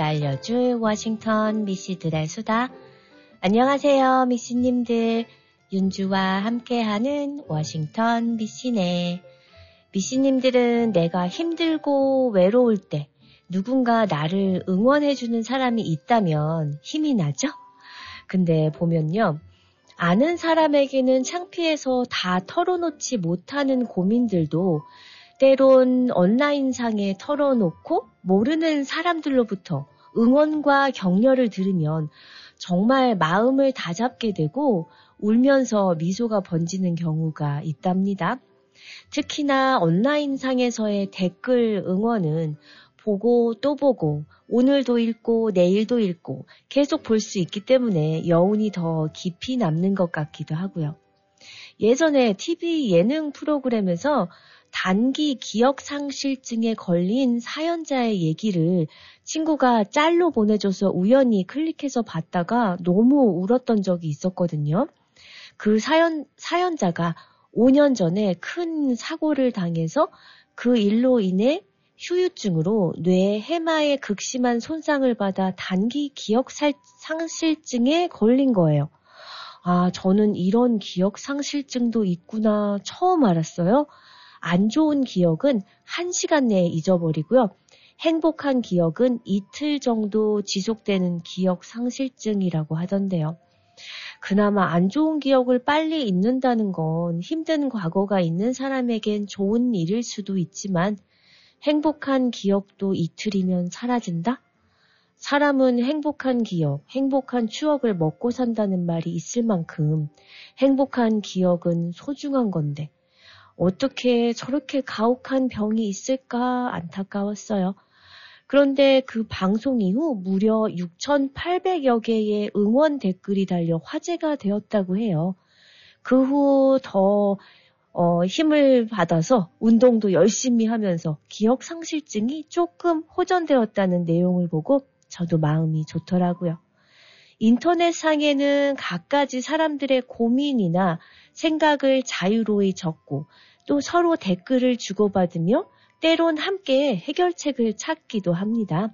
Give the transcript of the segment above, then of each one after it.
오후를 날려줄 워싱턴 미씨들의 수다. 안녕하세요, 미씨님들. 윤주와 함께하는 워싱턴 미씨네. 미씨님들은 내가 힘들고 외로울 때 누군가 나를 응원해주는 사람이 있다면 힘이 나죠? 근데 보면요. 아는 사람에게는 창피해서 다 털어놓지 못하는 고민들도 때론 온라인상에 털어놓고 모르는 사람들로부터 응원과 격려를 들으면 정말 마음을 다잡게 되고 울면서 미소가 번지는 경우가 있답니다. 특히나 온라인 상에서의 댓글 응원은 보고 또 보고 오늘도 읽고 내일도 읽고 계속 볼 수 있기 때문에 여운이 더 깊이 남는 것 같기도 하고요. 예전에 TV 예능 프로그램에서 단기 기억 상실증에 걸린 사연자의 얘기를 친구가 짤로 보내줘서 우연히 클릭해서 봤다가 너무 울었던 적이 있었거든요. 그 사연, 사연자가 5년 전에 큰 사고를 당해서 그 일로 인해 휴유증으로 뇌 해마에 극심한 손상을 받아 단기 기억 상실증에 걸린 거예요. 아, 저는 이런 기억 상실증도 있구나 처음 알았어요. 안 좋은 기억은 1시간 내에 잊어버리고요. 행복한 기억은 이틀 정도 지속되는 기억 상실증이라고 하던데요. 그나마 안 좋은 기억을 빨리 잊는다는 건 힘든 과거가 있는 사람에겐 좋은 일일 수도 있지만 행복한 기억도 이틀이면 사라진다? 사람은 행복한 기억, 행복한 추억을 먹고 산다는 말이 있을 만큼 행복한 기억은 소중한 건데 어떻게 저렇게 가혹한 병이 있을까 안타까웠어요. 그런데 그 방송 이후 무려 6,800여 개의 응원 댓글이 달려 화제가 되었다고 해요. 그 후더 어, 힘을 받아서 운동도 열심히 하면서 기억 상실증이 조금 호전되었다는 내용을 보고 저도 마음이 좋더라고요. 인터넷상에는 갖가지 사람들의 고민이나 생각을 자유로이 적고 또 서로 댓글을 주고받으며 때론 함께 해결책을 찾기도 합니다.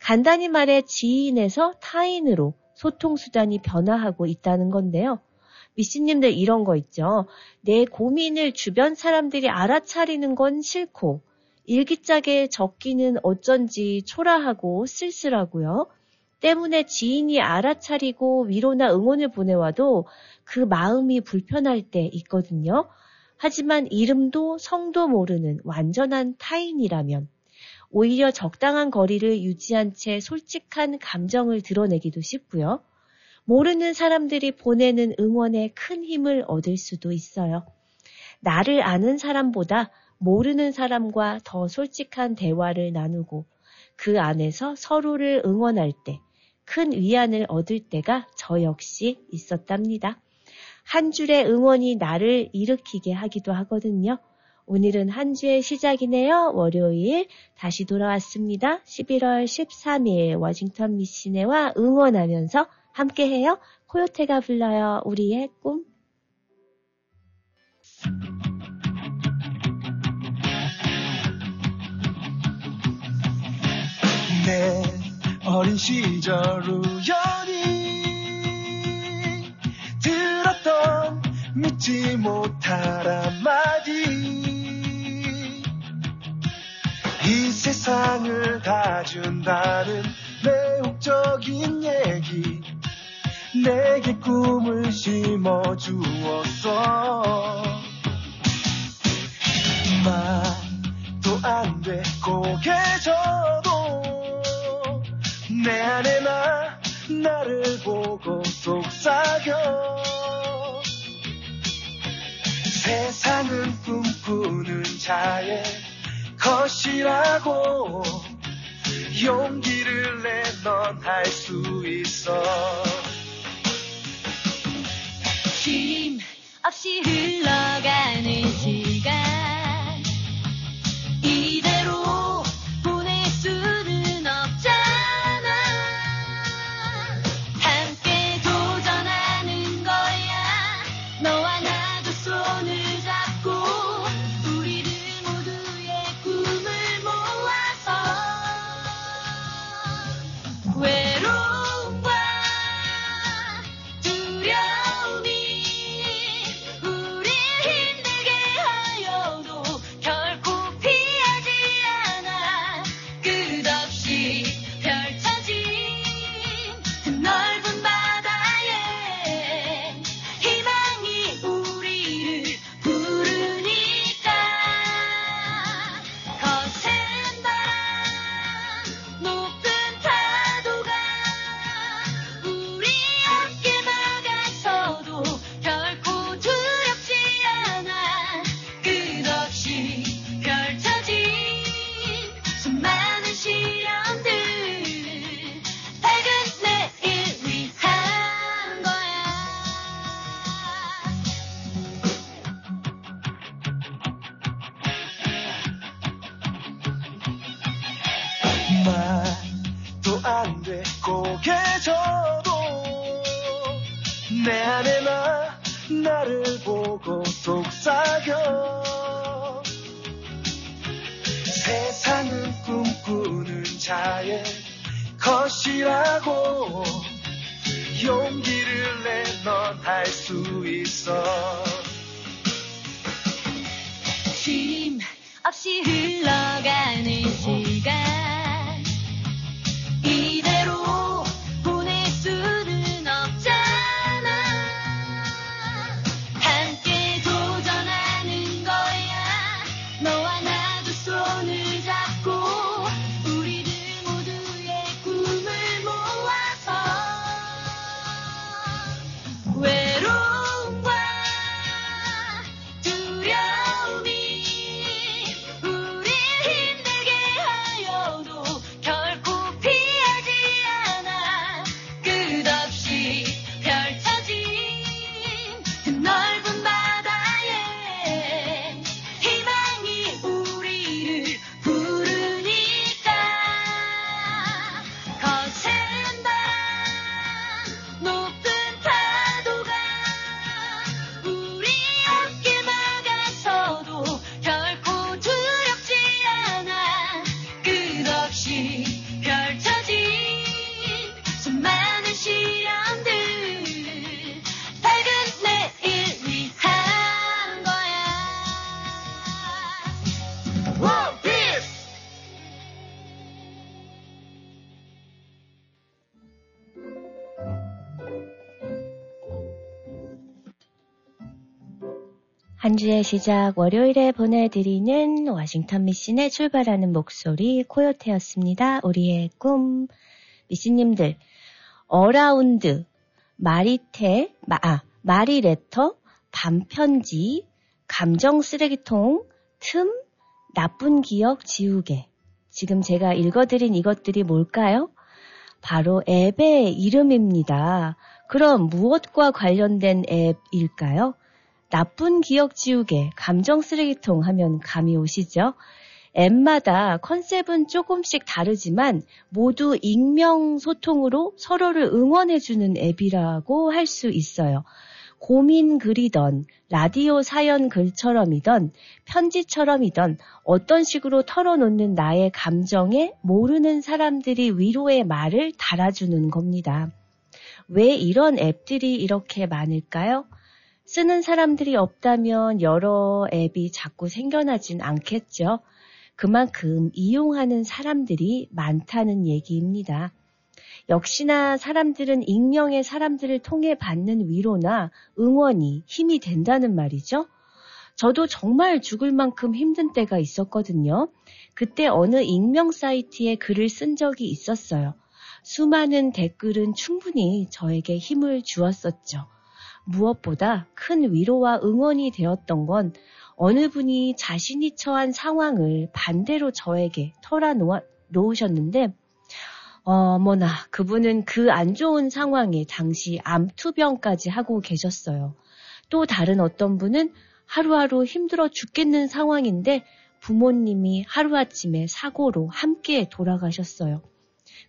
간단히 말해 지인에서 타인으로 소통수단이 변화하고 있다는 건데요. 미씨님들 이런 거 있죠. 내 고민을 주변 사람들이 알아차리는 건 싫고, 일기장에 적기는 어쩐지 초라하고 쓸쓸하고요. 때문에 지인이 알아차리고 위로나 응원을 보내와도 그 마음이 불편할 때 있거든요. 하지만 이름도 성도 모르는 완전한 타인이라면 오히려 적당한 거리를 유지한 채 솔직한 감정을 드러내기도 쉽고요. 모르는 사람들이 보내는 응원에 큰 힘을 얻을 수도 있어요. 나를 아는 사람보다 모르는 사람과 더 솔직한 대화를 나누고 그 안에서 서로를 응원할 때 큰 위안을 얻을 때가 저 역시 있었답니다. 한 줄의 응원이 나를 일으키게 하기도 하거든요. 오늘은 한 주의 시작이네요. 월요일 다시 돌아왔습니다. 11월 13일 워싱턴 미시네와 응원하면서 함께해요. 코요테가 불러요. 우리의 꿈. 내 어린 시절 우연 믿지 못할 한마디 이 세상을 다 준다는 매혹적인 얘기. 내게 꿈을 심어주었어. 말도 안 돼 고개 져도. 내 안에 나 나를 보고 속삭여 세상은 꿈꾸는 자의 것이라고 용기를 내 넌 할 수 있어. 쉼 없이 흘러가는 시 시작 월요일에 보내드리는 워싱턴 미신의 출발하는 목소리 코요테였습니다. 우리의 꿈 미신님들 어라운드 마리테 마, 아, 마리레터 반편지 감정 쓰레기통 틈 나쁜 기억 지우개 지금 제가 읽어드린 이것들이 뭘까요? 바로 앱의 이름입니다. 그럼 무엇과 관련된 앱일까요? 나쁜 기억 지우개, 감정 쓰레기통 하면 감이 오시죠? 앱마다 컨셉은 조금씩 다르지만 모두 익명 소통으로 서로를 응원해주는 앱이라고 할 수 있어요. 고민 글이던, 라디오 사연 글처럼이던, 편지처럼이던 어떤 식으로 털어놓는 나의 감정에 모르는 사람들이 위로의 말을 달아주는 겁니다. 왜 이런 앱들이 이렇게 많을까요? 쓰는 사람들이 없다면 여러 앱이 자꾸 생겨나진 않겠죠. 그만큼 이용하는 사람들이 많다는 얘기입니다. 역시나 사람들은 익명의 사람들을 통해 받는 위로나 응원이 힘이 된다는 말이죠. 저도 정말 죽을 만큼 힘든 때가 있었거든요. 그때 어느 익명 사이트에 글을 쓴 적이 있었어요. 수많은 댓글은 충분히 저에게 힘을 주었었죠. 무엇보다 큰 위로와 응원이 되었던 건 어느 분이 자신이 처한 상황을 반대로 저에게 털어놓으셨는데 어머나, 그분은 그 안 좋은 상황에 당시 암투병까지 하고 계셨어요. 또 다른 어떤 분은 하루하루 힘들어 죽겠는 상황인데 부모님이 하루아침에 사고로 함께 돌아가셨어요.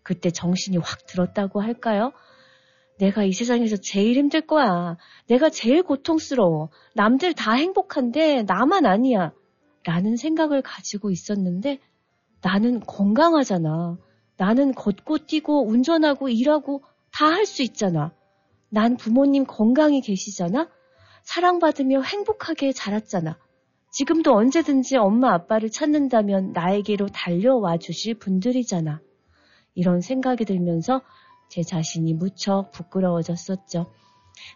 그때 정신이 확 들었다고 할까요? 내가 이 세상에서 제일 힘들 거야. 내가 제일 고통스러워. 남들 다 행복한데 나만 아니야. 라는 생각을 가지고 있었는데 나는 건강하잖아. 나는 걷고 뛰고 운전하고 일하고 다 할 수 있잖아. 난 부모님 건강히 계시잖아. 사랑받으며 행복하게 자랐잖아. 지금도 언제든지 엄마 아빠를 찾는다면 나에게로 달려와 주실 분들이잖아. 이런 생각이 들면서 제 자신이 무척 부끄러워졌었죠.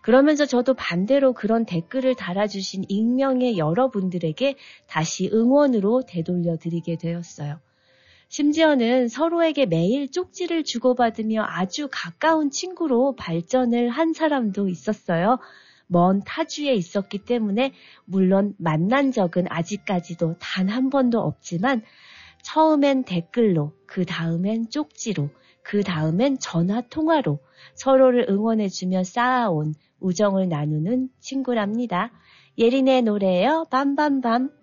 그러면서 저도 반대로 그런 댓글을 달아주신 익명의 여러분들에게 다시 응원으로 되돌려 드리게 되었어요. 심지어는 서로에게 매일 쪽지를 주고받으며 아주 가까운 친구로 발전을 한 사람도 있었어요. 먼 타주에 있었기 때문에 물론 만난 적은 아직까지도 단 한 번도 없지만 처음엔 댓글로, 그 다음엔 쪽지로, 그 다음엔 전화 통화로 서로를 응원해주며 쌓아온 우정을 나누는 친구랍니다. 예린의 노래예요. 밤밤밤.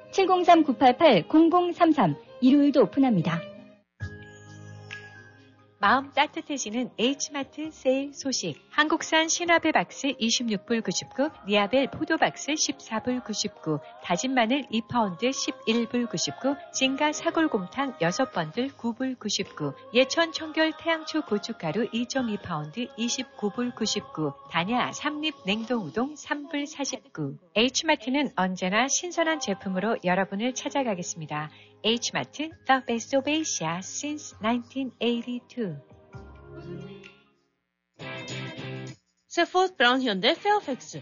703-988-0033 일요일도 오픈합니다. 마음 따뜻해지는 H마트 세일 소식. 한국산 신화배 박스 26불 99, 니아벨 포도 박스 14불 99, 다진 마늘 2파운드 11불 99, 진가 사골곰탕 6번들 9불 99, 예천 청결 태양초 고춧가루 2.2파운드 29불 99, 다냐 삼립 냉동우동 3불 49. H마트는 언제나 신선한 제품으로 여러분을 찾아가겠습니다. H마트 The Best of Asia since 1982. 세포드 브라운 현대 페어팩스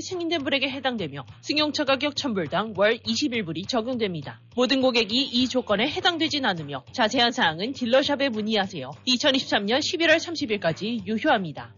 승인된 분에게 해당되며 승용차 가격 1000불당 월 21불이 적용됩니다. 모든 고객이 이 조건에 해당되진 않으며 자세한 사항은 dealer shop에 문의하세요. 2023년 11월 30일까지 유효합니다.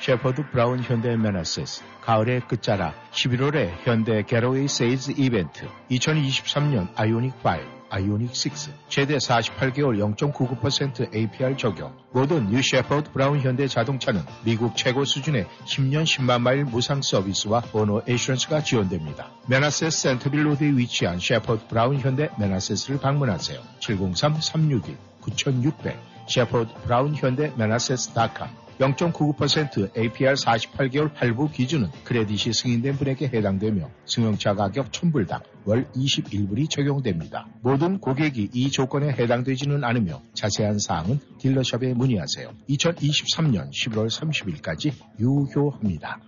셰퍼드 브라운 현대 메나세스 가을의 끝자락 11월에 현대 Getaway 세일즈 이벤트 2023년 아이오닉 5 아이오닉 6 최대 48개월 0.99% APR 적용 모든 new 셰퍼드 브라운 현대 자동차는 미국 최고 수준의 10년 10만 마일 무상 서비스와 owner assurance가 지원됩니다. 메나세스 센터빌 로드에 위치한 셰퍼드 브라운 현대 메나세스를 방문하세요. 703-361-9600 셰퍼드 브라운 현대 메나세스.com 0.99% APR 48개월 할부 기준은 크레딧이 승인된 분에게 해당되며 승용차 가격 1000불당 월 21불이 적용됩니다. 모든 고객이 이 조건에 해당되지는 않으며 자세한 사항은 딜러샵에 문의하세요. 2023년 11월 30일까지 유효합니다.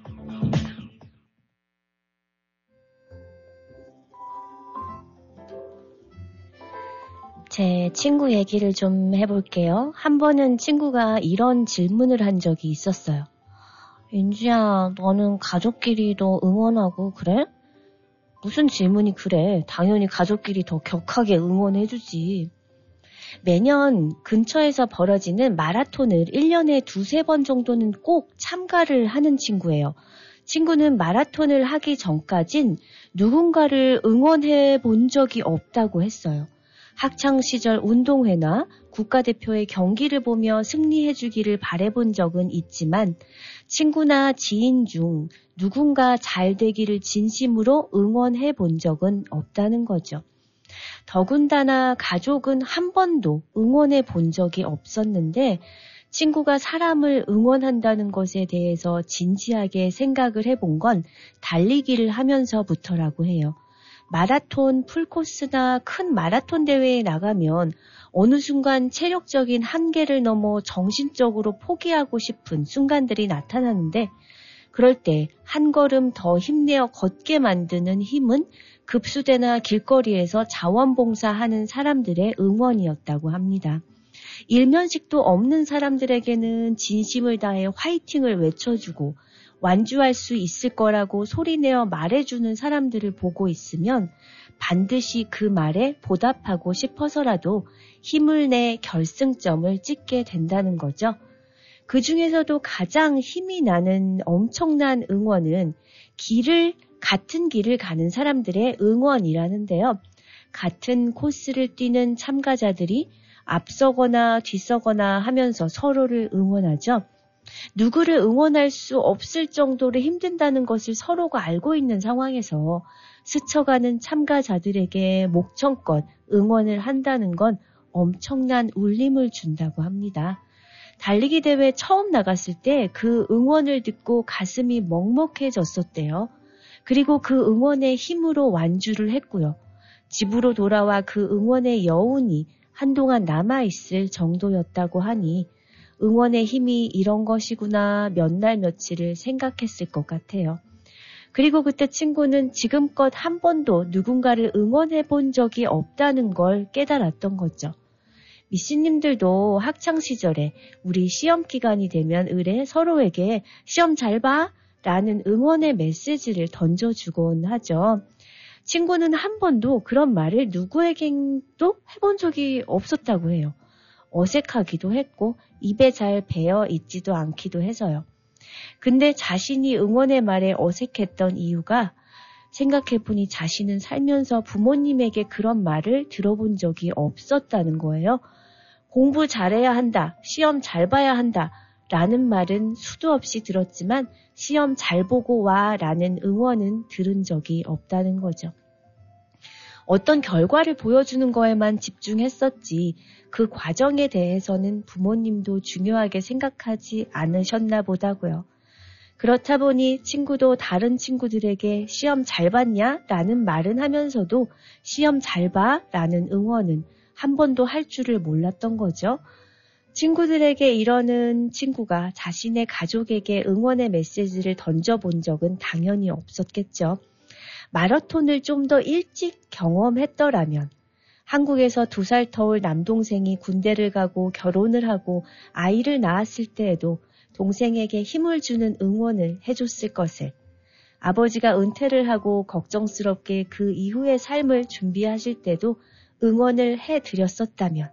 제 친구 얘기를 좀 해볼게요. 한 번은 친구가 이런 질문을 한 적이 있었어요. 윤주야, 너는 가족끼리도 응원하고 그래? 무슨 질문이 그래? 당연히 가족끼리 더 격하게 응원해주지. 매년 근처에서 벌어지는 마라톤을 1년에 두세 번 정도는 꼭 참가를 하는 친구예요. 친구는 마라톤을 하기 전까진 누군가를 응원해 본 적이 없다고 했어요. 학창 시절 운동회나 국가대표의 경기를 보며 승리해 주기를 바래본 적은 있지만 친구나 지인 중 누군가 잘 되기를 진심으로 응원해 본 적은 없다는 거죠. 더군다나 가족은 한 번도 응원해 본 적이 없었는데 친구가 사람을 응원한다는 것에 대해서 진지하게 생각을 해본 건 달리기를 하면서부터라고 해요. 마라톤 풀코스나 큰 마라톤 대회에 나가면 어느 순간 체력적인 한계를 넘어 정신적으로 포기하고 싶은 순간들이 나타나는데 그럴 때 한 걸음 더 힘내어 걷게 만드는 힘은 급수대나 길거리에서 자원봉사하는 사람들의 응원이었다고 합니다. 일면식도 없는 사람들에게는 진심을 다해 화이팅을 외쳐주고 완주할 수 있을 거라고 소리내어 말해주는 사람들을 보고 있으면 반드시 그 말에 보답하고 싶어서라도 힘을 내 결승점을 찍게 된다는 거죠. 그 중에서도 가장 힘이 나는 엄청난 응원은 길을, 같은 길을 가는 사람들의 응원이라는데요. 같은 코스를 뛰는 참가자들이 앞서거나 뒤서거나 하면서 서로를 응원하죠. 누구를 응원할 수 없을 정도로 힘든다는 것을 서로가 알고 있는 상황에서 스쳐가는 참가자들에게 목청껏 응원을 한다는 건 엄청난 울림을 준다고 합니다. 달리기 대회 처음 나갔을 때 그 응원을 듣고 가슴이 먹먹해졌었대요. 그리고 그 응원의 힘으로 완주를 했고요. 집으로 돌아와 그 응원의 여운이 한동안 남아있을 정도였다고 하니 응원의 힘이 이런 것이구나 몇 날 며칠을 생각했을 것 같아요. 그리고 그때 친구는 지금껏 한 번도 누군가를 응원해 본 적이 없다는 걸 깨달았던 거죠. 미씨님들도 학창 시절에 우리 시험 기간이 되면 의뢰 서로에게 시험 잘 봐! 라는 응원의 메시지를 던져주곤 하죠. 친구는 한 번도 그런 말을 누구에게도 해본 적이 없었다고 해요. 어색하기도 했고 입에 잘 배어 있지도 않기도 해서요. 근데 자신이 응원의 말에 어색했던 이유가 생각해보니 자신은 살면서 부모님에게 그런 말을 들어본 적이 없었다는 거예요. 공부 잘해야 한다, 시험 잘 봐야 한다, 라는 말은 수도 없이 들었지만 시험 잘 보고 와 라는 응원은 들은 적이 없다는 거죠. 어떤 결과를 보여주는 거에만 집중했었지 그 과정에 대해서는 부모님도 중요하게 생각하지 않으셨나 보다고요. 그렇다 보니 친구도 다른 친구들에게 시험 잘 봤냐? 라는 말은 하면서도 시험 잘 봐? 라는 응원은 한 번도 할 줄을 몰랐던 거죠. 친구들에게 이러는 친구가 자신의 가족에게 응원의 메시지를 던져본 적은 당연히 없었겠죠. 마라톤을 좀 더 일찍 경험했더라면 한국에서 두 살 터울 남동생이 군대를 가고 결혼을 하고 아이를 낳았을 때에도 동생에게 힘을 주는 응원을 해줬을 것을 아버지가 은퇴를 하고 걱정스럽게 그 이후의 삶을 준비하실 때도 응원을 해드렸었다면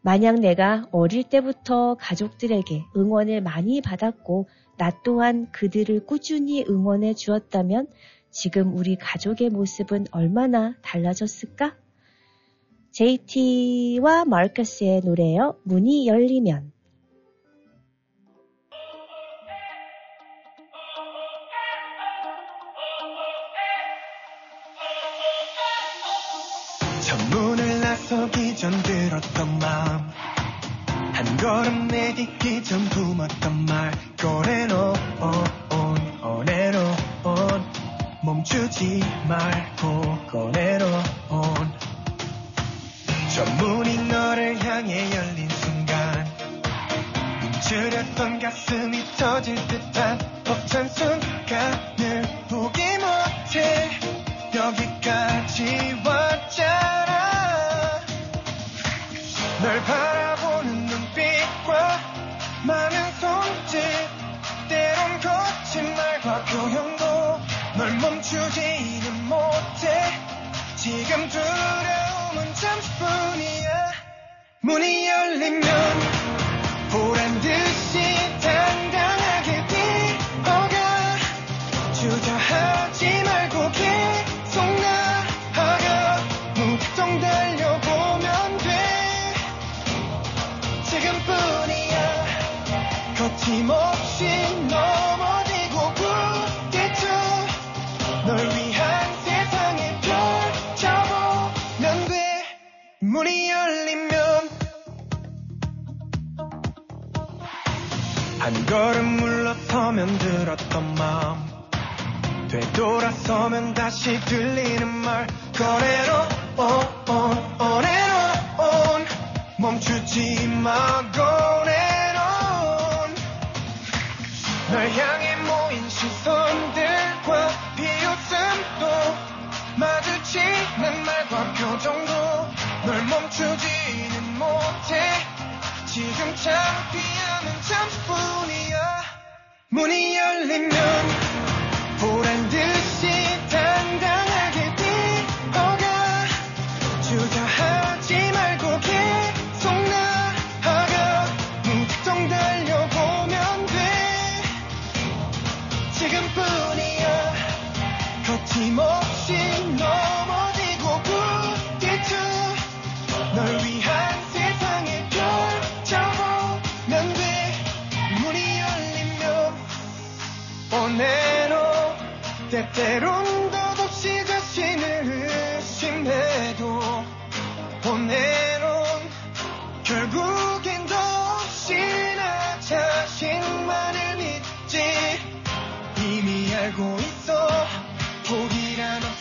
만약 내가 어릴 때부터 가족들에게 응원을 많이 받았고 나 또한 그들을 꾸준히 응원해 주었다면 지금 우리 가족의 모습은 얼마나 달라졌을까? JT와 마르커스의 노래요. 문이 열리면.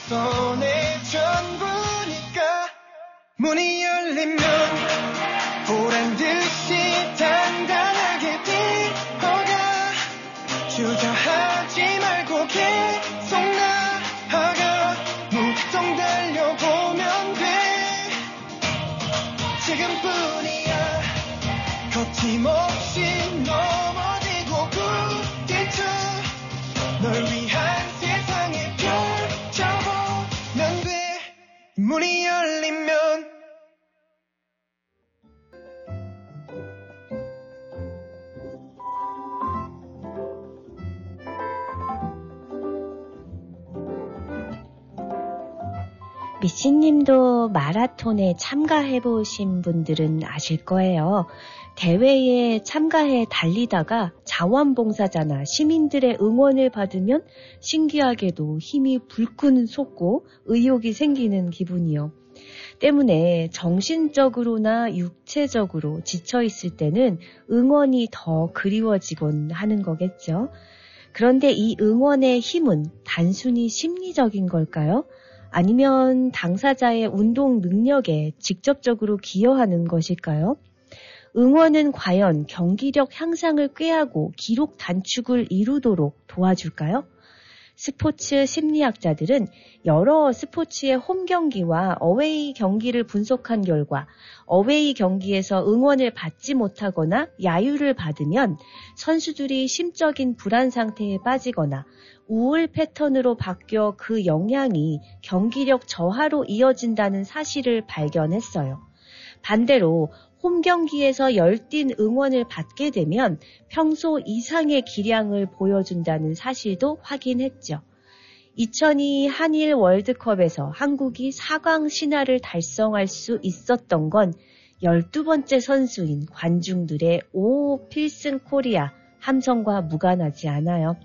So. 미씨님도 마라톤에 참가해 보신 분들은 아실 거예요. 대회에 참가해 달리다가 자원봉사자나 시민들의 응원을 받으면 신기하게도 힘이 불끈 솟고 의욕이 생기는 기분이요. 때문에 정신적으로나 육체적으로 지쳐있을 때는 응원이 더 그리워지곤 하는 거겠죠. 그런데 이 응원의 힘은 단순히 심리적인 걸까요? 아니면 당사자의 운동 능력에 직접적으로 기여하는 것일까요? 응원은 과연 경기력 향상을 꾀하고 기록 단축을 이루도록 도와줄까요? 스포츠 심리학자들은 여러 스포츠의 홈 경기와 어웨이 경기를 분석한 결과 어웨이 경기에서 응원을 받지 못하거나 야유를 받으면 선수들이 심적인 불안 상태에 빠지거나 우울 패턴으로 바뀌어 그 영향이 경기력 저하로 이어진다는 사실을 발견했어요. 반대로 홈 경기에서 열띤 응원을 받게 되면 평소 이상의 기량을 보여준다는 사실도 확인했죠. 2002 한일 월드컵에서 한국이 4강 신화를 달성할 수 있었던 건 12번째 선수인 관중들의 오 필승 코리아 함성과 무관하지 않아요.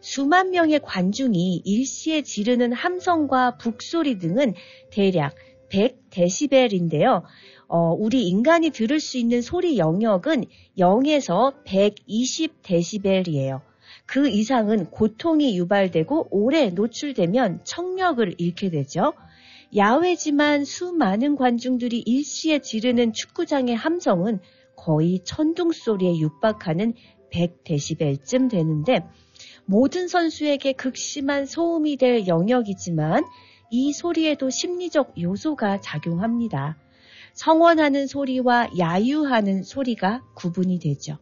수만 명의 관중이 일시에 지르는 함성과 북소리 등은 대략 100데시벨인데요. 어, 우리 인간이 들을 수 있는 소리 영역은 0에서 120데시벨이에요. 그 이상은 고통이 유발되고 오래 노출되면 청력을 잃게 되죠. 야외지만 수많은 관중들이 일시에 지르는 축구장의 함성은 거의 천둥 소리에 육박하는 100데시벨쯤 되는데 모든 선수에게 극심한 소음이 될 영역이지만 이 소리에도 심리적 요소가 작용합니다. 성원하는 소리와 야유하는 소리가 구분이 되죠.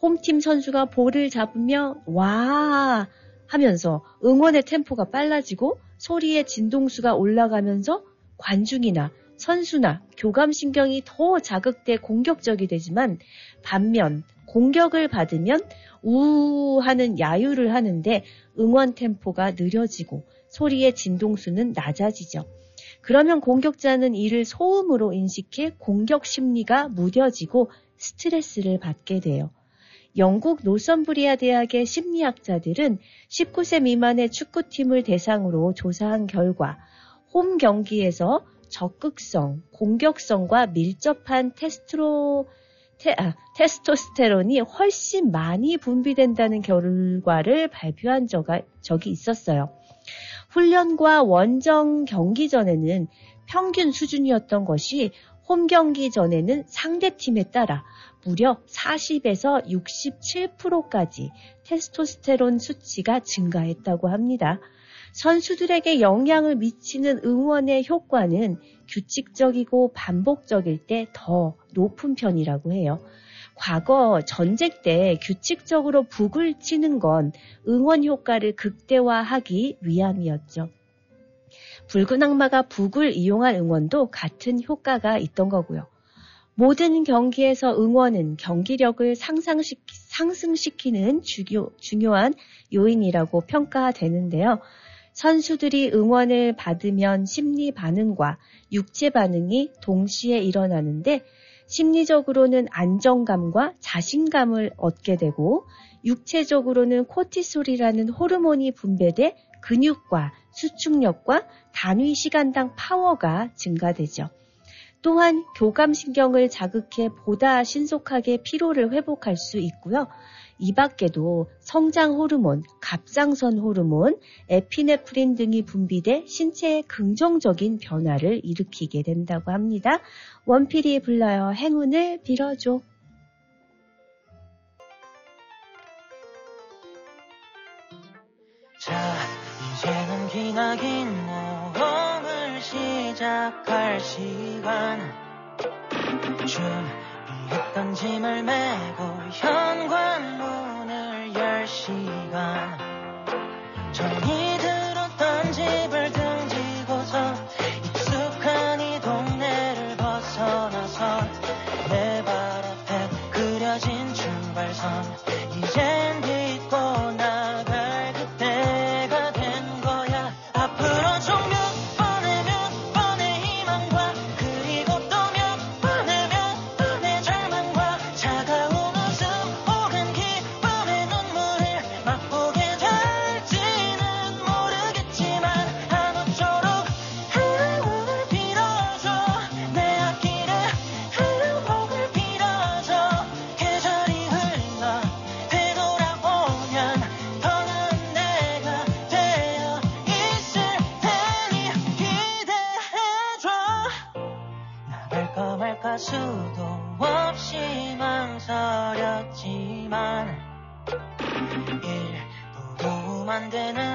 홈팀 선수가 볼을 잡으며 와 하면서 응원의 템포가 빨라지고 소리의 진동수가 올라가면서 관중이나 선수나 교감신경이 더 자극돼 공격적이 되지만 반면 공격을 받으면 우 하는 야유를 하는데 응원 템포가 느려지고 소리의 진동수는 낮아지죠. 그러면 공격자는 이를 소음으로 인식해 공격 심리가 무뎌지고 스트레스를 받게 돼요. 영국 노선브리아 대학의 심리학자들은 19세 미만의 축구팀을 대상으로 조사한 결과 홈 경기에서 적극성, 공격성과 밀접한 테스트로, 테, 아, 테스토스테론이 훨씬 많이 분비된다는 결과를 발표한 적가, 적이 있었어요. 훈련과 원정 경기 전에는 평균 수준이었던 것이 홈 경기 전에는 상대팀에 따라 무려 40에서 67%까지 테스토스테론 수치가 증가했다고 합니다. 선수들에게 영향을 미치는 응원의 효과는 규칙적이고 반복적일 때 더 높은 편이라고 해요. 과거 전쟁 때 규칙적으로 북을 치는 건 응원 효과를 극대화하기 위함이었죠. 붉은 악마가 북을 이용한 응원도 같은 효과가 있던 거고요. 모든 경기에서 응원은 경기력을 상승시키, 는 중요, 중요한 요인이라고 평가되는데요. 선수들이 응원을 받으면 심리 반응과 육체 반응이 동시에 일어나는데 심리적으로는 안정감과 자신감을 얻게 되고 육체적으로는 코티솔이라는 호르몬이 분배돼 근육과 수축력과 단위 시간당 파워가 증가되죠. 또한 교감신경을 자극해 보다 신속하게 피로를 회복할 수 있고요. 이 밖에도 성장 호르몬, 갑상선 호르몬, 에피네프린 등이 분비돼 신체에 긍정적인 변화를 일으키게 된다고 합니다. 원필이 불러요. 행운을 빌어줘. 자, 이제는 기나긴 모험을 시작할 시간. 준 비했던 짐을 메고 현관문을 열 시간 수도 없이 망설였지만 안 되는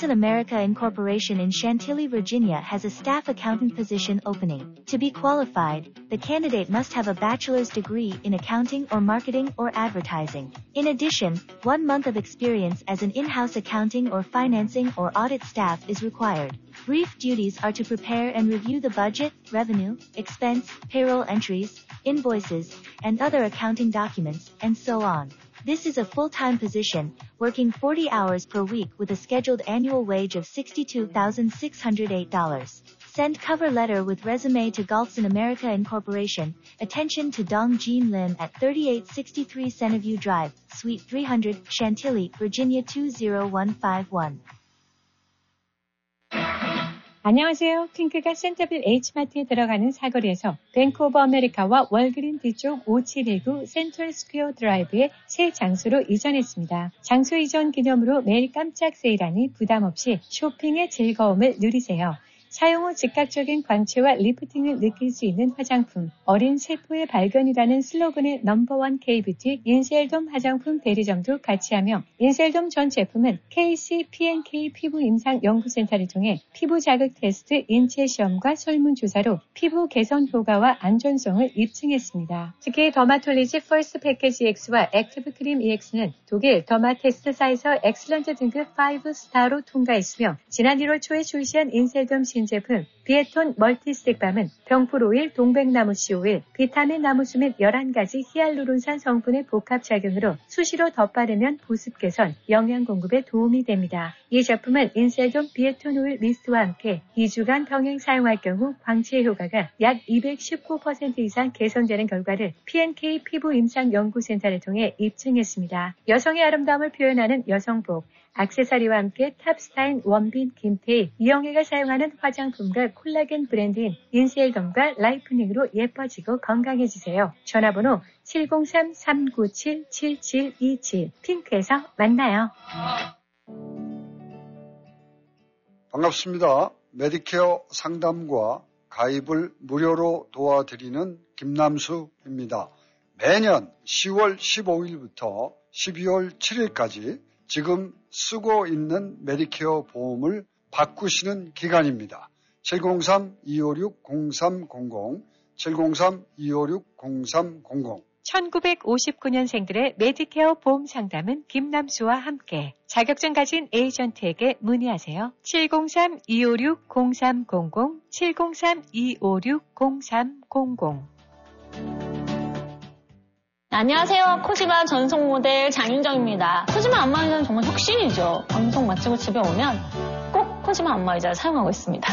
Gulfson America Incorporation in Chantilly, Virginia has a staff accountant position opening. To be qualified, the candidate must have a bachelor's degree in accounting or marketing or advertising. In addition, one month of experience as an in-house accounting or financing or audit staff is required. Brief duties are to prepare and review the budget, revenue, expense, payroll entries, invoices, and other accounting documents, and so on. This is a full-time position, working 40 hours per week with a scheduled annual wage of $62,608. Send cover letter with resume to Gulfson America Incorporation. Attention to Dong Jean Lim at 3863 Centerview Drive, Suite 300, Chantilly, Virginia 20151. 안녕하세요. 핑크가 센터빌 H마트에 들어가는 사거리에서 밴크 오브 아메리카와 월그린 뒤쪽 5719 센트럴 스퀘어 드라이브의 새 장소로 이전했습니다. 장소 이전 기념으로 매일 깜짝 세일하니 부담 없이 쇼핑의 즐거움을 누리세요. 사용 후 즉각적인 광채와 리프팅을 느낄 수 있는 화장품, 어린 세포의 발견이라는 슬로건의 넘버원 K뷰티 인셀돔 화장품 대리점도 같이 하며 인셀돔 전 제품은 KC P&K 피부 임상 연구센터를 통해 피부 자극 테스트 인체 시험과 설문조사로 피부 개선 효과와 안전성을 입증했습니다. 특히 더마톨리지 퍼스트 패키지 X와 액티브 크림 EX는 독일 더마 테스트사에서 excellent 등급 5 star로 통과했으며 지난 1월 초에 출시한 인셀돔 신 신제품 비에톤 멀티스틱밤은 병풀 오일, 동백나무 씨 오일, 비타민 나무수 및 11가지 히알루론산 성분의 복합작용으로 수시로 덧바르면 보습 개선, 영양 공급에 도움이 됩니다. 이 제품은 인셀돔 비에톤 오일 미스트와 함께 2주간 병행 사용할 경우 광채 효과가 약 219% 이상 개선되는 결과를 PNK 피부 임상 연구센터를 통해 입증했습니다. 여성의 아름다움을 표현하는 여성복, 악세사리와 함께 탑스타인 원빈 김태희, 이영애가 사용하는 화장품과 콜라겐 브랜드인 인셀덤과 라이프닝으로 예뻐지고 건강해지세요. 전화번호 703-397-7727 핑크에서 만나요. 반갑습니다. 메디케어 상담과 가입을 무료로 도와드리는 김남수입니다. 매년 10월 15일부터 12월 7일까지 지금 쓰고 있는 메디케어 보험을 바꾸시는 기간입니다. 703-256-0300, 703-256-0300. 1959년생들의 메디케어 보험 상담은 김남수와 함께 자격증 가진 에이전트에게 문의하세요. 703-256-0300, 703-256-0300. 안녕하세요. 코지마 전속 모델 장윤정입니다. 코지마 안마의자는 정말 혁신이죠. 방송 마치고 집에 오면 꼭 코지마 안마의자를 사용하고 있습니다.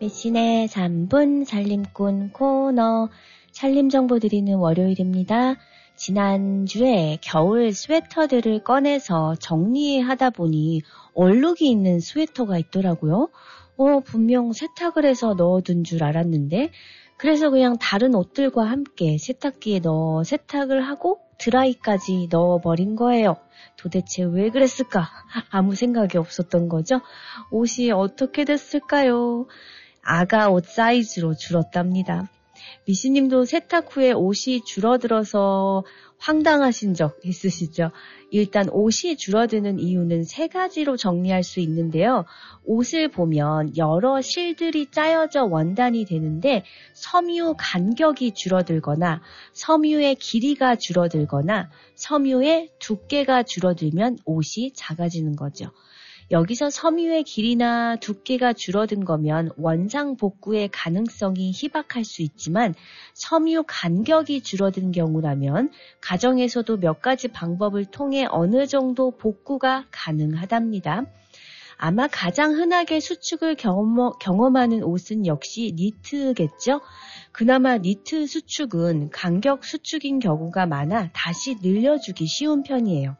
미신의 3분 살림꾼 코너 살림 정보 드리는 월요일입니다. 지난주에 겨울 스웨터들을 꺼내서 정리하다 보니 얼룩이 있는 스웨터가 있더라고요. 어, 분명 세탁을 해서 넣어둔 줄 알았는데, 그래서 그냥 다른 옷들과 함께 세탁기에 넣어 세탁을 하고 드라이까지 넣어버린 거예요. 도대체 왜 그랬을까? 아무 생각이 없었던 거죠? 옷이 어떻게 됐을까요? 아가 옷 사이즈로 줄었답니다. 미시님도 세탁 후에 옷이 줄어들어서 황당하신 적 있으시죠? 일단 옷이 줄어드는 이유는 세 가지로 정리할 수 있는데요. 옷을 보면 여러 실들이 짜여져 원단이 되는데 섬유 간격이 줄어들거나 섬유의 길이가 줄어들거나 섬유의 두께가 줄어들면 옷이 작아지는 거죠. 여기서 섬유의 길이나 두께가 줄어든 거면 원상 복구의 가능성이 희박할 수 있지만 섬유 간격이 줄어든 경우라면 가정에서도 몇 가지 방법을 통해 어느 정도 복구가 가능하답니다. 아마 가장 흔하게 수축을 경험, 하는 옷은 역시 니트겠죠? 그나마 니트 수축은 간격 수축인 경우가 많아 다시 늘려주기 쉬운 편이에요.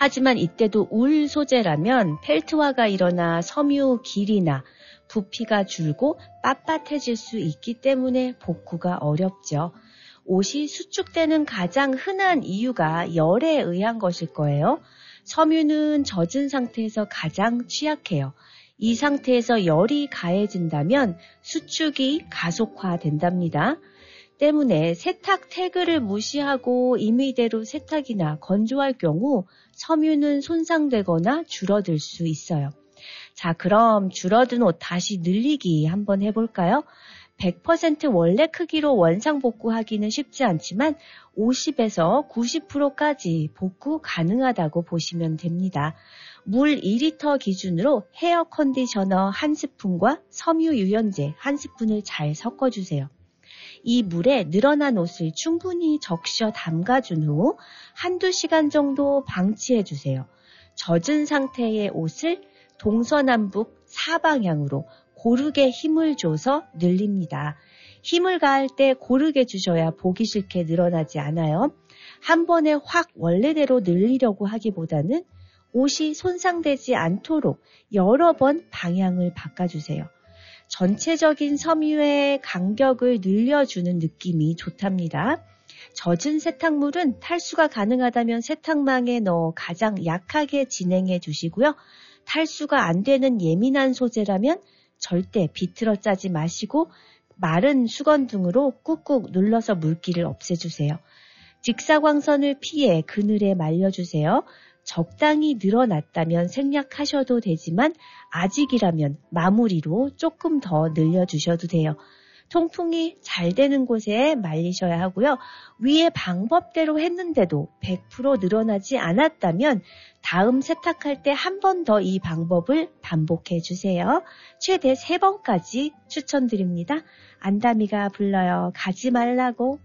하지만 이때도 울 소재라면 펠트화가 일어나 섬유 길이나 부피가 줄고 빳빳해질 수 있기 때문에 복구가 어렵죠. 옷이 수축되는 가장 흔한 이유가 열에 의한 것일 거예요. 섬유는 젖은 상태에서 가장 취약해요. 이 상태에서 열이 가해진다면 수축이 가속화된답니다. 때문에 세탁 태그를 무시하고 임의대로 세탁이나 건조할 경우 섬유는 손상되거나 줄어들 수 있어요. 자, 그럼 줄어든 옷 다시 늘리기 한번 해볼까요? 100% 원래 크기로 원상 복구하기는 쉽지 않지만 50에서 90%까지 복구 가능하다고 보시면 됩니다. 물 2리터 기준으로 헤어 컨디셔너 한 스푼과 섬유 유연제 한 스푼을 잘 섞어주세요. 이 물에 늘어난 옷을 충분히 적셔 담가준 후 한두 시간 정도 방치해 주세요. 젖은 상태의 옷을 동서남북 사방향으로 고르게 힘을 줘서 늘립니다. 힘을 가할 때 고르게 주셔야 보기 싫게 늘어나지 않아요. 한 번에 확 원래대로 늘리려고 하기보다는 옷이 손상되지 않도록 여러 번 방향을 바꿔주세요. 전체적인 섬유의 간격을 늘려주는 느낌이 좋답니다. 젖은 세탁물은 탈수가 가능하다면 세탁망에 넣어 가장 약하게 진행해 주시고요. 탈수가 안 되는 예민한 소재라면 절대 비틀어 짜지 마시고 마른 수건 등으로 꾹꾹 눌러서 물기를 없애주세요. 직사광선을 피해 그늘에 말려주세요. 적당히 늘어났다면 생략하셔도 되지만 아직이라면 마무리로 조금 더 늘려주셔도 돼요. 통풍이 잘 되는 곳에 말리셔야 하고요. 위에 방법대로 했는데도 100% 늘어나지 않았다면 다음 세탁할 때 한 번 더 이 방법을 반복해 주세요. 최대 3번까지 추천드립니다. 안다미가 불러요. 가지 말라고.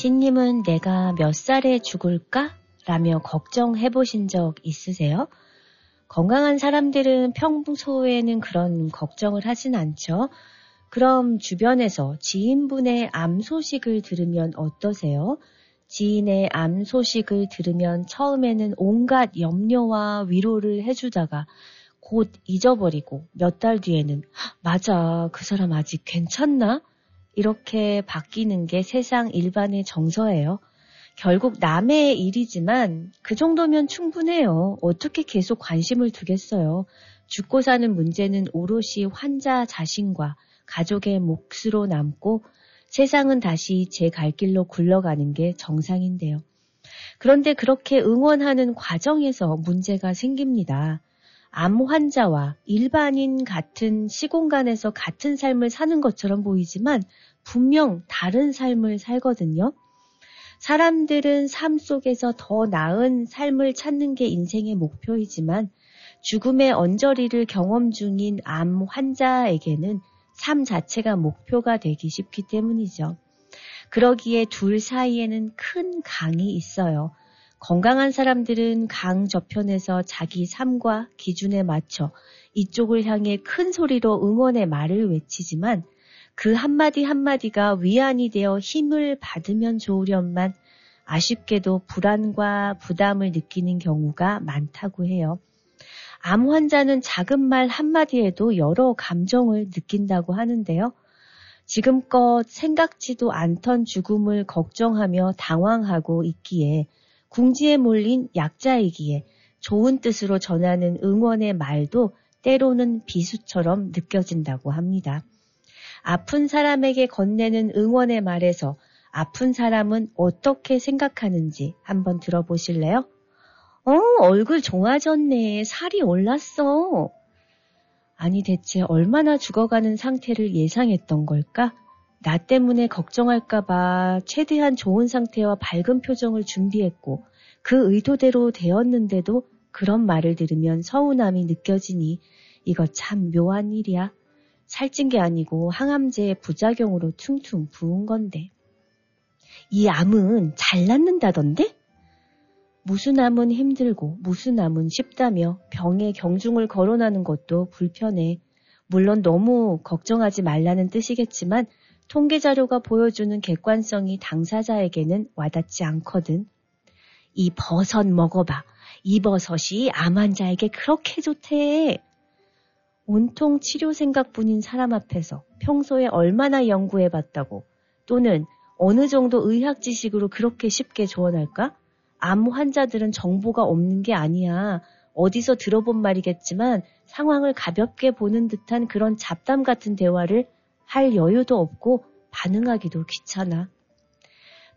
미씨님은 내가 몇 살에 죽을까? 라며 걱정해 보신 적 있으세요? 건강한 사람들은 평소에는 그런 걱정을 하진 않죠. 그럼 주변에서 지인분의 암 소식을 들으면 어떠세요? 지인의 암 소식을 들으면 처음에는 온갖 염려와 위로를 해주다가 곧 잊어버리고 몇 달 뒤에는 맞아, 그 사람 아직 괜찮나? 이렇게 바뀌는 게 세상 일반의 정서예요. 결국 남의 일이지만 그 정도면 충분해요. 어떻게 계속 관심을 두겠어요. 죽고 사는 문제는 오롯이 환자 자신과 가족의 몫으로 남고 세상은 다시 제 갈 길로 굴러가는 게 정상인데요. 그런데 그렇게 응원하는 과정에서 문제가 생깁니다. 암 환자와 일반인 같은 시공간에서 같은 삶을 사는 것처럼 보이지만 분명 다른 삶을 살거든요. 사람들은 삶 속에서 더 나은 삶을 찾는 게 인생의 목표이지만 죽음의 언저리를 경험 중인 암 환자에게는 삶 자체가 목표가 되기 쉽기 때문이죠. 그러기에 둘 사이에는 큰 강이 있어요. 건강한 사람들은 강 저편에서 자기 삶과 기준에 맞춰 이쪽을 향해 큰 소리로 응원의 말을 외치지만 그 한마디 한마디가 위안이 되어 힘을 받으면 좋으련만 아쉽게도 불안과 부담을 느끼는 경우가 많다고 해요. 암 환자는 작은 말 한마디에도 여러 감정을 느낀다고 하는데요. 지금껏 생각지도 않던 죽음을 걱정하며 당황하고 있기에 궁지에 몰린 약자이기에 좋은 뜻으로 전하는 응원의 말도 때로는 비수처럼 느껴진다고 합니다. 아픈 사람에게 건네는 응원의 말에서 아픈 사람은 어떻게 생각하는지 한번 들어보실래요? 어, 얼굴 좋아졌네. 살이 올랐어. 아니, 대체 얼마나 죽어가는 상태를 예상했던 걸까? 나 때문에 걱정할까봐 최대한 좋은 상태와 밝은 표정을 준비했고 그 의도대로 되었는데도 그런 말을 들으면 서운함이 느껴지니 이거 참 묘한 일이야. 살찐 게 아니고 항암제의 부작용으로 퉁퉁 부은 건데. 이 암은 잘 낫는다던데? 무슨 암은 힘들고 무슨 암은 쉽다며 병의 경중을 거론하는 것도 불편해. 물론 너무 걱정하지 말라는 뜻이겠지만 통계 자료가 보여주는 객관성이 당사자에게는 와닿지 않거든. 이 버섯 먹어봐. 이 버섯이 암 환자에게 그렇게 좋대. 온통 치료 생각뿐인 사람 앞에서 평소에 얼마나 연구해 봤다고 또는 어느 정도 의학 지식으로 그렇게 쉽게 조언할까? 암 환자들은 정보가 없는 게 아니야. 어디서 들어본 말이겠지만 상황을 가볍게 보는 듯한 그런 잡담 같은 대화를 할 여유도 없고 반응하기도 귀찮아.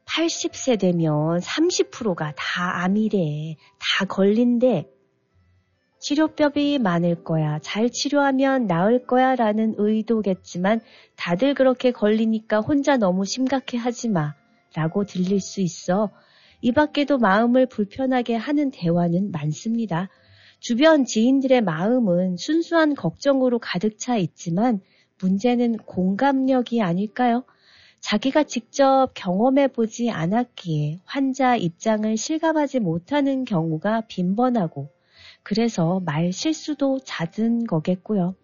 80세 되면 30%가 다 암이래. 다 걸린대. 치료법이 많을 거야. 잘 치료하면 나을 거야. 라는 의도겠지만 다들 그렇게 걸리니까 혼자 너무 심각해 하지 마. 라고 들릴 수 있어. 이 밖에도 마음을 불편하게 하는 대화는 많습니다. 주변 지인들의 마음은 순수한 걱정으로 가득 차 있지만 문제는 공감력이 아닐까요? 자기가 직접 경험해 보지 않았기에 환자 입장을 실감하지 못하는 경우가 빈번하고 그래서 말 실수도 잦은 거겠고요.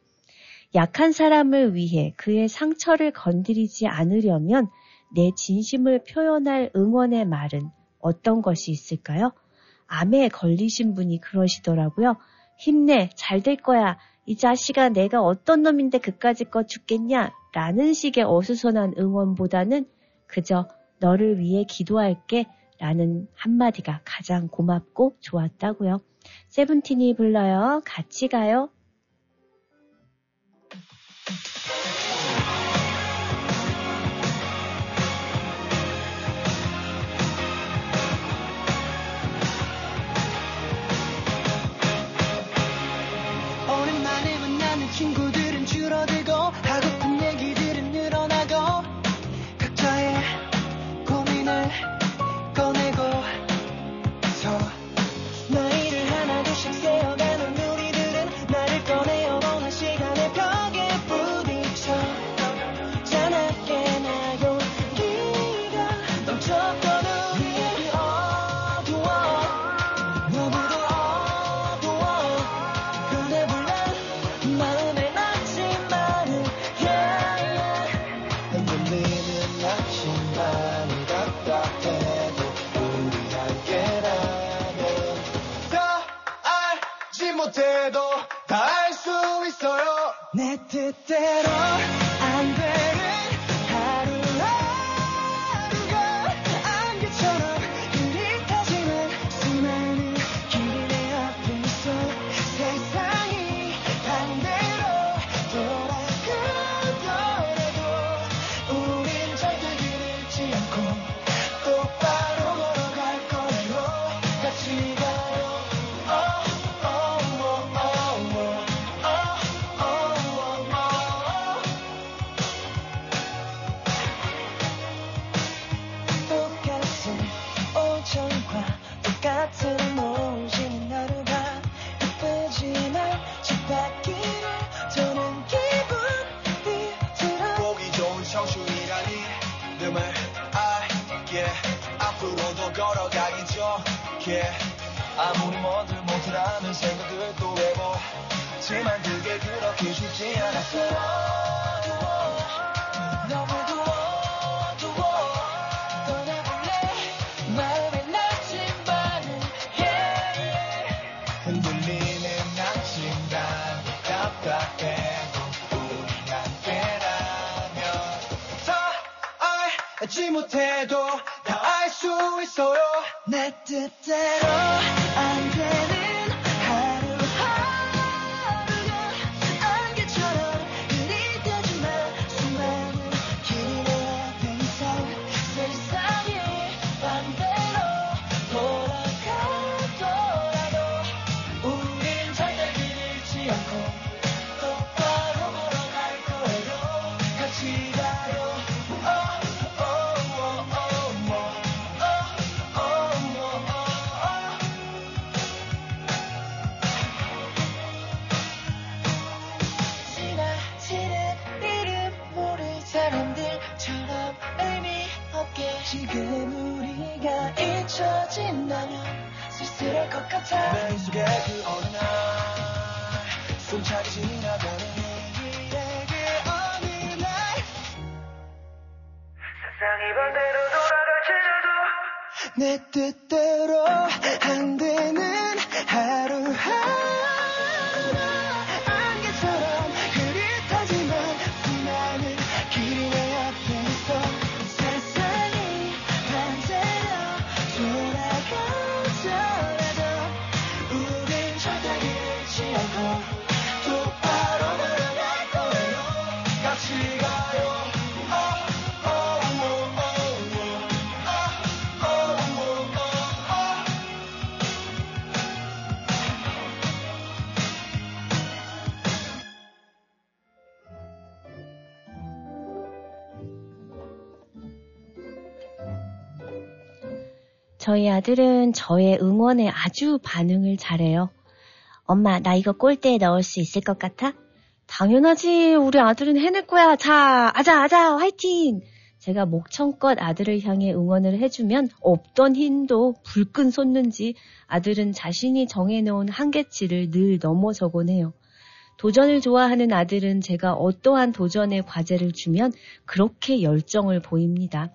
약한 사람을 위해 그의 상처를 건드리지 않으려면 내 진심을 표현할 응원의 말은 어떤 것이 있을까요? 암에 걸리신 분이 그러시더라고요. 힘내, 잘 될 거야. 이 자식아, 내가 어떤 놈인데 그까짓 거 죽겠냐? 라는 식의 어수선한 응원보다는 그저 너를 위해 기도할게 라는 한마디가 가장 고맙고 좋았다고요. 세븐틴이 불러요. 같이 가요. 뜻 지금 우리가 잊혀진다면 쓸쓸할 것 같아. 내 속에 그 어느 날 숨차게 지나가는 얘기에 그 어느 날 세상이 반대로 돌아갈지라도 내 뜻 아들은 저의 응원에 아주 반응을 잘해요. 엄마, 나 이거 골대에 넣을 수 있을 것 같아? 당연하지. 우리 아들은 해낼 거야. 자, 아자, 아자, 화이팅! 제가 목청껏 아들을 향해 응원을 해주면 없던 힘도 불끈 솟는지 아들은 자신이 정해놓은 한계치를 늘 넘어서곤 해요. 도전을 좋아하는 아들은 제가 어떠한 도전의 과제를 주면 그렇게 열정을 보입니다.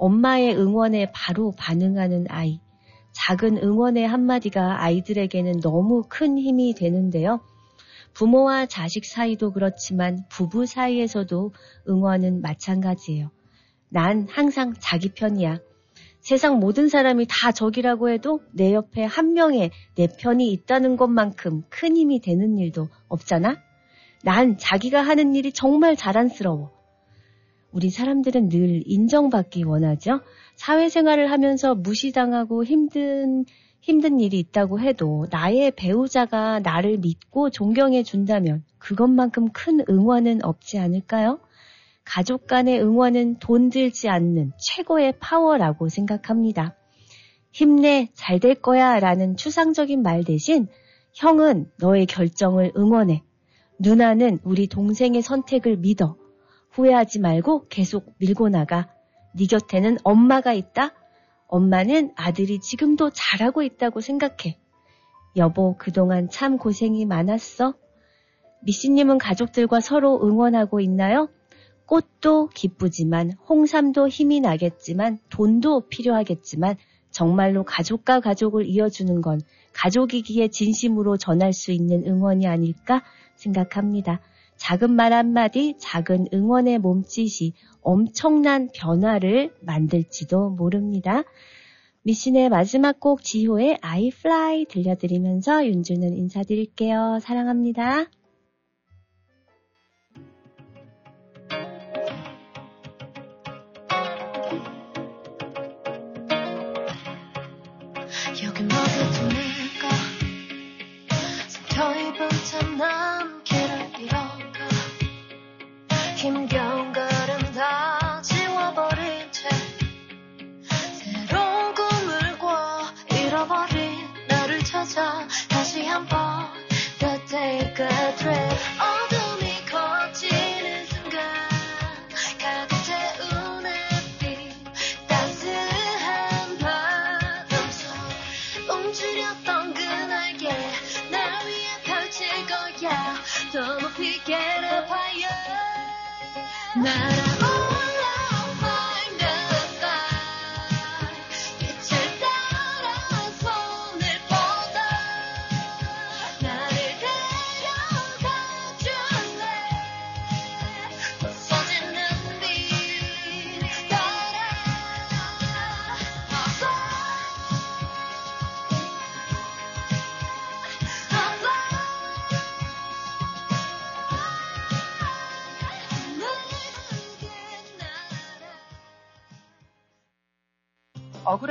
엄마의 응원에 바로 반응하는 아이. 작은 응원의 한마디가 아이들에게는 너무 큰 힘이 되는데요. 부모와 자식 사이도 그렇지만 부부 사이에서도 응원은 마찬가지예요. 난 항상 자기 편이야. 세상 모든 사람이 다 적이라고 해도 내 옆에 한 명의 내 편이 있다는 것만큼 큰 힘이 되는 일도 없잖아? 난 자기가 하는 일이 정말 자랑스러워. 우리 사람들은 늘 인정받기 원하죠. 사회생활을 하면서 무시당하고 힘든, 힘든 일이 있다고 해도 나의 배우자가 나를 믿고 존경해 준다면 그것만큼 큰 응원은 없지 않을까요? 가족 간의 응원은 돈 들지 않는 최고의 파워라고 생각합니다. 힘내, 잘 될 거야 라는 추상적인 말 대신 형은 너의 결정을 응원해. 누나는 우리 동생의 선택을 믿어. 후회하지 말고 계속 밀고 나가. 네 곁에는 엄마가 있다. 엄마는 아들이 지금도 잘하고 있다고 생각해. 여보, 그동안 참 고생이 많았어. 미씨님은 가족들과 서로 응원하고 있나요? 꽃도 기쁘지만, 홍삼도 힘이 나겠지만, 돈도 필요하겠지만, 정말로 가족과 가족을 이어주는 건 가족이기에 진심으로 전할 수 있는 응원이 아닐까 생각합니다. 작은 말 한마디, 작은 응원의 몸짓이 엄청난 변화를 만들지도 모릅니다. 미신의 마지막 곡 지효의 I Fly 들려드리면서 윤주는 인사드릴게요. 사랑합니다. 여기 모두 내가 sin que